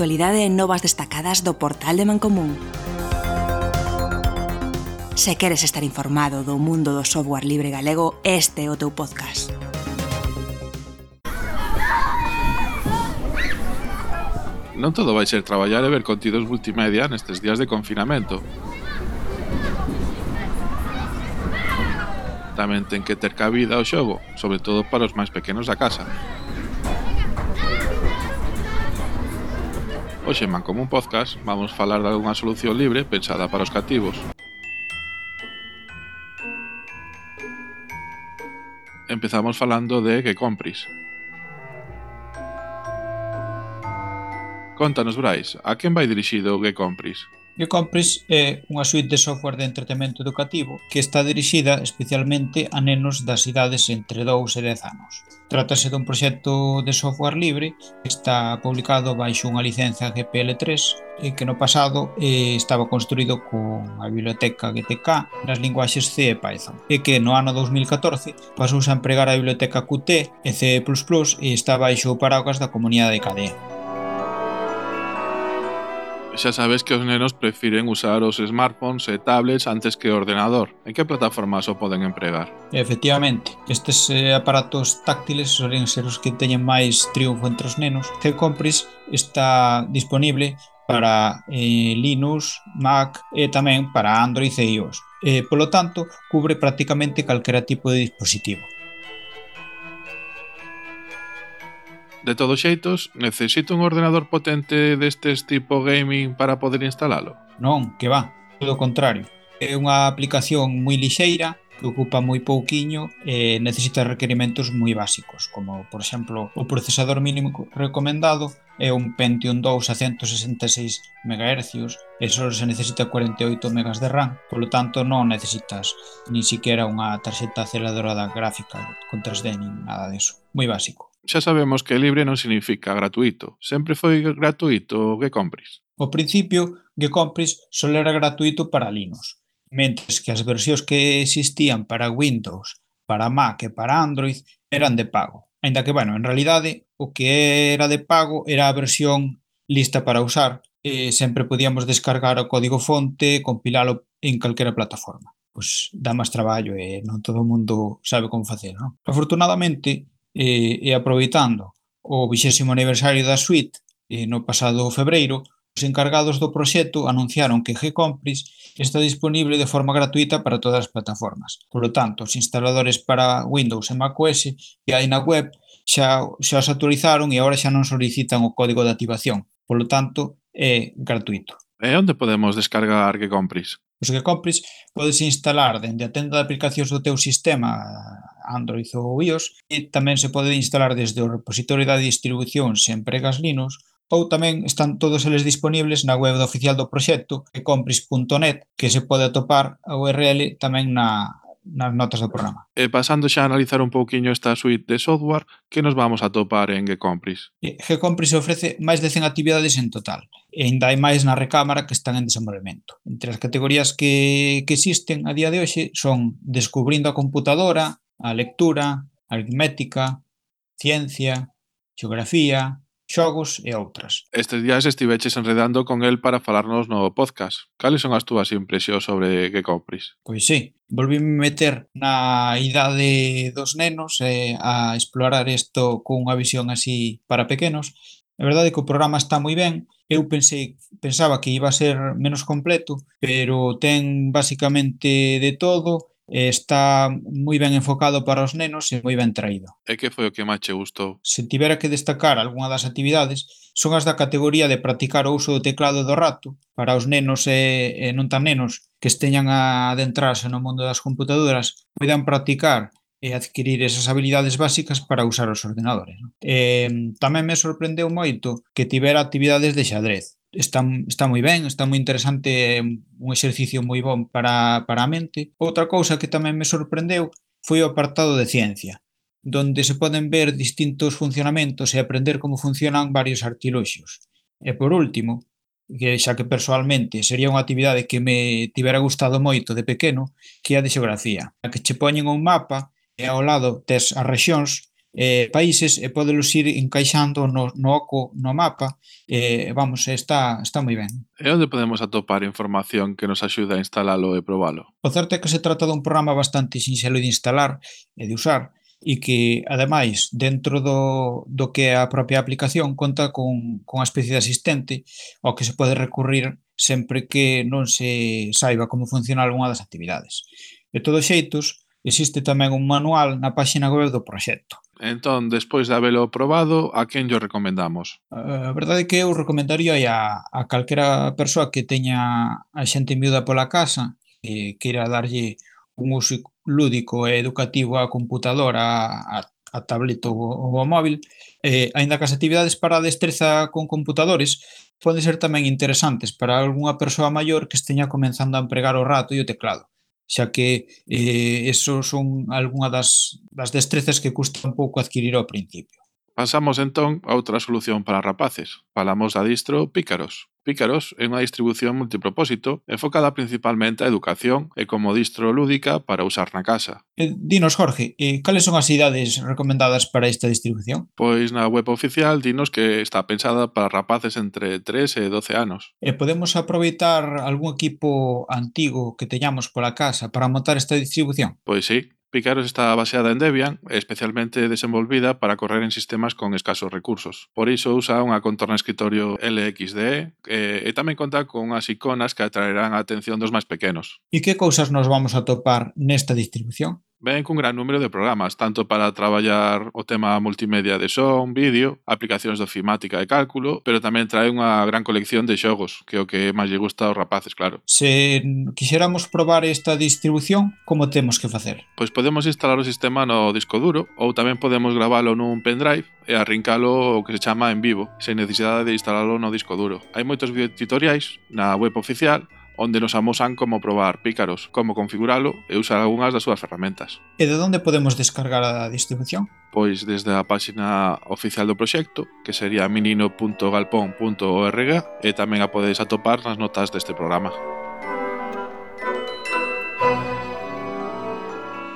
actualidade e novas destacadas do portal de Mancomún. Se queres estar informado do mundo do software libre galego, este é o teu podcast. Non todo vai ser traballar e ver contidos multimedia nestes días de confinamento. Tamén ten que ter cabida o xogo, sobre todo para os máis pequenos da casa. Hoxe en un Podcast vamos falar de algunha solución libre pensada para os cativos. Empezamos falando de que compris. Contanos, Brais, a quen vai dirixido o que compris? Geocompris é unha suite de software de entretemento educativo que está dirixida especialmente a nenos das idades entre 2 e 10 anos. Trátase dun proxecto de software libre que está publicado baixo unha licencia GPL3 e que no pasado eh, estaba construído con a biblioteca GTK nas linguaxes C e Python e que no ano 2014 pasouse a empregar a biblioteca Qt e C++ e está baixo o paraugas da comunidade de Cadea xa sabes que os nenos prefiren usar os smartphones e tablets antes que o ordenador. En que plataformas o poden empregar? Efectivamente, estes eh, aparatos táctiles solen ser os que teñen máis triunfo entre os nenos. Que está disponible para eh, Linux, Mac e tamén para Android e iOS. Eh, polo tanto, cubre prácticamente calquera tipo de dispositivo. De todos xeitos, necesito un ordenador potente destes tipo gaming para poder instalalo? Non, que va, todo o contrario. É unha aplicación moi lixeira, que ocupa moi pouquiño e necesita requerimentos moi básicos, como, por exemplo, o procesador mínimo recomendado é un Pentium 2 a 166 MHz e só se necesita 48 MB de RAM, polo tanto non necesitas ni siquiera unha tarxeta aceleradora da gráfica con 3D nin nada deso, moi básico. Xa sabemos que libre non significa gratuito. Sempre foi gratuito o GeCompris. O principio, GeCompris só era gratuito para Linux, mentres que as versións que existían para Windows, para Mac e para Android eran de pago. Ainda que, bueno, en realidade, o que era de pago era a versión lista para usar, e sempre podíamos descargar o código fonte e compilalo en calquera plataforma. Pois dá máis traballo e non todo o mundo sabe como facer, non? Afortunadamente, e, e aproveitando o 20 aniversario da suite e no pasado febreiro, os encargados do proxecto anunciaron que Gcompris está disponible de forma gratuita para todas as plataformas. Por lo tanto, os instaladores para Windows e macOS que hai na web xa, xa os actualizaron e agora xa non solicitan o código de activación. Por lo tanto, é gratuito. E onde podemos descargar Gcompris? Os que compres podes instalar dende a tenda de aplicacións do teu sistema Android ou iOS e tamén se pode instalar desde o repositorio da distribución se empregas Linux ou tamén están todos eles disponibles na web oficial do proxecto compris.net que se pode atopar a URL tamén na nas notas do programa. E pasando xa a analizar un pouquiño esta suite de software, que nos vamos a topar en Gecompris? Gecompris ofrece máis de 100 actividades en total, e ainda hai máis na recámara que están en desenvolvemento. Entre as categorías que, que existen a día de hoxe son descubrindo a computadora, a lectura, aritmética, ciencia, xeografía, xogos e outras. Estes días estiveches enredando con el para falarnos no podcast. Cales son as túas impresións sobre que compris? Pois sí, volvíme meter na idade dos nenos eh, a explorar isto cunha visión así para pequenos. É verdade que o programa está moi ben, eu pensei pensaba que iba a ser menos completo, pero ten basicamente de todo, está moi ben enfocado para os nenos e moi ben traído. E que foi o que máis che gustou? Se tivera que destacar algunha das actividades, son as da categoría de practicar o uso do teclado do rato para os nenos e, e non tan nenos que esteñan a adentrarse no mundo das computadoras, poidan practicar e adquirir esas habilidades básicas para usar os ordenadores. E, eh, tamén me sorprendeu moito que tivera actividades de xadrez está, está moi ben, está moi interesante, un exercicio moi bon para, para a mente. Outra cousa que tamén me sorprendeu foi o apartado de ciencia, donde se poden ver distintos funcionamentos e aprender como funcionan varios artiluxios. E por último, que xa que persoalmente sería unha actividade que me tivera gustado moito de pequeno, que é a de xeografía, a que che poñen un mapa e ao lado tes as rexións eh, países eh, e podelos ir encaixando no, no oco, no mapa, eh, vamos, está, está moi ben. E onde podemos atopar información que nos axuda a instalalo e probalo? O certo é que se trata dun programa bastante sinxelo de instalar e de usar, e que, ademais, dentro do, do que é a propia aplicación, conta con, con a especie de asistente ao que se pode recurrir sempre que non se saiba como funciona algunha das actividades. De todos xeitos, existe tamén un manual na páxina web do proxecto Entón, despois de habelo probado, a quen yo recomendamos? A verdade é que eu recomendaría a, a calquera persoa que teña a xente miúda pola casa e queira darlle un uso lúdico e educativo á computadora, a, a tablet ou ao móvil. E, ainda que as actividades para a destreza con computadores poden ser tamén interesantes para algunha persoa maior que esteña comenzando a empregar o rato e o teclado xa que eh, eso son algunha das, das destrezas que custa un pouco adquirir ao principio. Pasamos entón a outra solución para rapaces. Falamos da distro Pícaros. Pícaros é unha distribución multipropósito enfocada principalmente á educación e como distro lúdica para usar na casa. Eh, dinos, Jorge, eh, cales son as idades recomendadas para esta distribución? Pois na web oficial dinos que está pensada para rapaces entre 3 e 12 anos. E eh, podemos aproveitar algún equipo antigo que teñamos pola casa para montar esta distribución? Pois sí, Picaros está baseada en Debian, especialmente desenvolvida para correr en sistemas con escasos recursos. Por iso usa unha contorna escritorio LXDE eh, e tamén conta con as iconas que atraerán a atención dos máis pequenos. E que cousas nos vamos a topar nesta distribución? Ven cun gran número de programas, tanto para traballar o tema multimedia de son, vídeo, aplicacións de ofimática e cálculo, pero tamén trae unha gran colección de xogos, que é o que máis lle gusta aos rapaces, claro. Se quixéramos probar esta distribución, como temos que facer? Pois podemos instalar o sistema no disco duro ou tamén podemos gravalo nun pendrive e arrincalo o que se chama en vivo, sen necesidade de instalalo no disco duro. Hai moitos videotutoriais na web oficial onde nos amosan como probar pícaros, como configuralo e usar algunhas das súas ferramentas. E de onde podemos descargar a distribución? Pois desde a páxina oficial do proxecto, que sería menino.galpón.org e tamén a podedes atopar nas notas deste programa.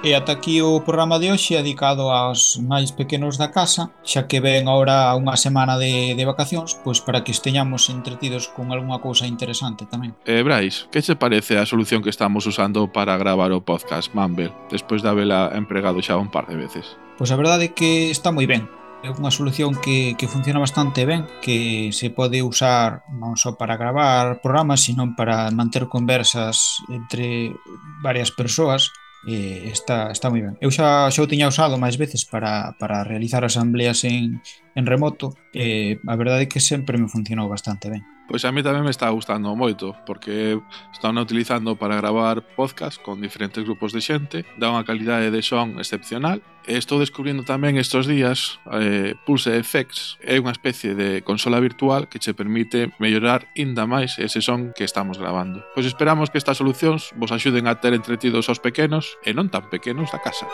E ata aquí o programa de hoxe dedicado aos máis pequenos da casa, xa que ven ahora unha semana de, de vacacións, pois para que esteñamos entretidos con algunha cousa interesante tamén. Eh, Brais, que se parece a solución que estamos usando para gravar o podcast Mumble, despois de habela empregado xa un par de veces? Pois a verdade é que está moi ben. É unha solución que, que funciona bastante ben, que se pode usar non só para gravar programas, sino para manter conversas entre varias persoas eh, está, está moi ben. Eu xa, xa o tiña usado máis veces para, para realizar asambleas en, en remoto e a verdade é que sempre me funcionou bastante ben. Pois a mí tamén me está gustando moito, porque están utilizando para gravar podcast con diferentes grupos de xente, dá unha calidade de son excepcional, e estou descubrindo tamén estos días eh, Pulse Effects, é unha especie de consola virtual que che permite mellorar inda máis ese son que estamos grabando. Pois esperamos que estas solucións vos axuden a ter entretidos aos pequenos e non tan pequenos da casa.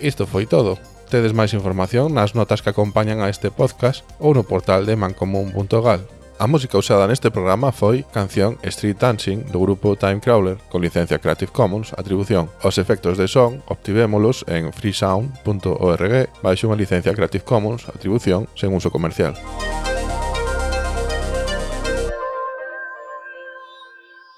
Isto foi todo. Tedes máis información nas notas que acompañan a este podcast ou no portal de mancomun.gal. A música usada neste programa foi canción Street Dancing do grupo Time Crawler con licencia Creative Commons atribución. Os efectos de son obtivémolos en freesound.org baixo unha licencia Creative Commons atribución sen uso comercial.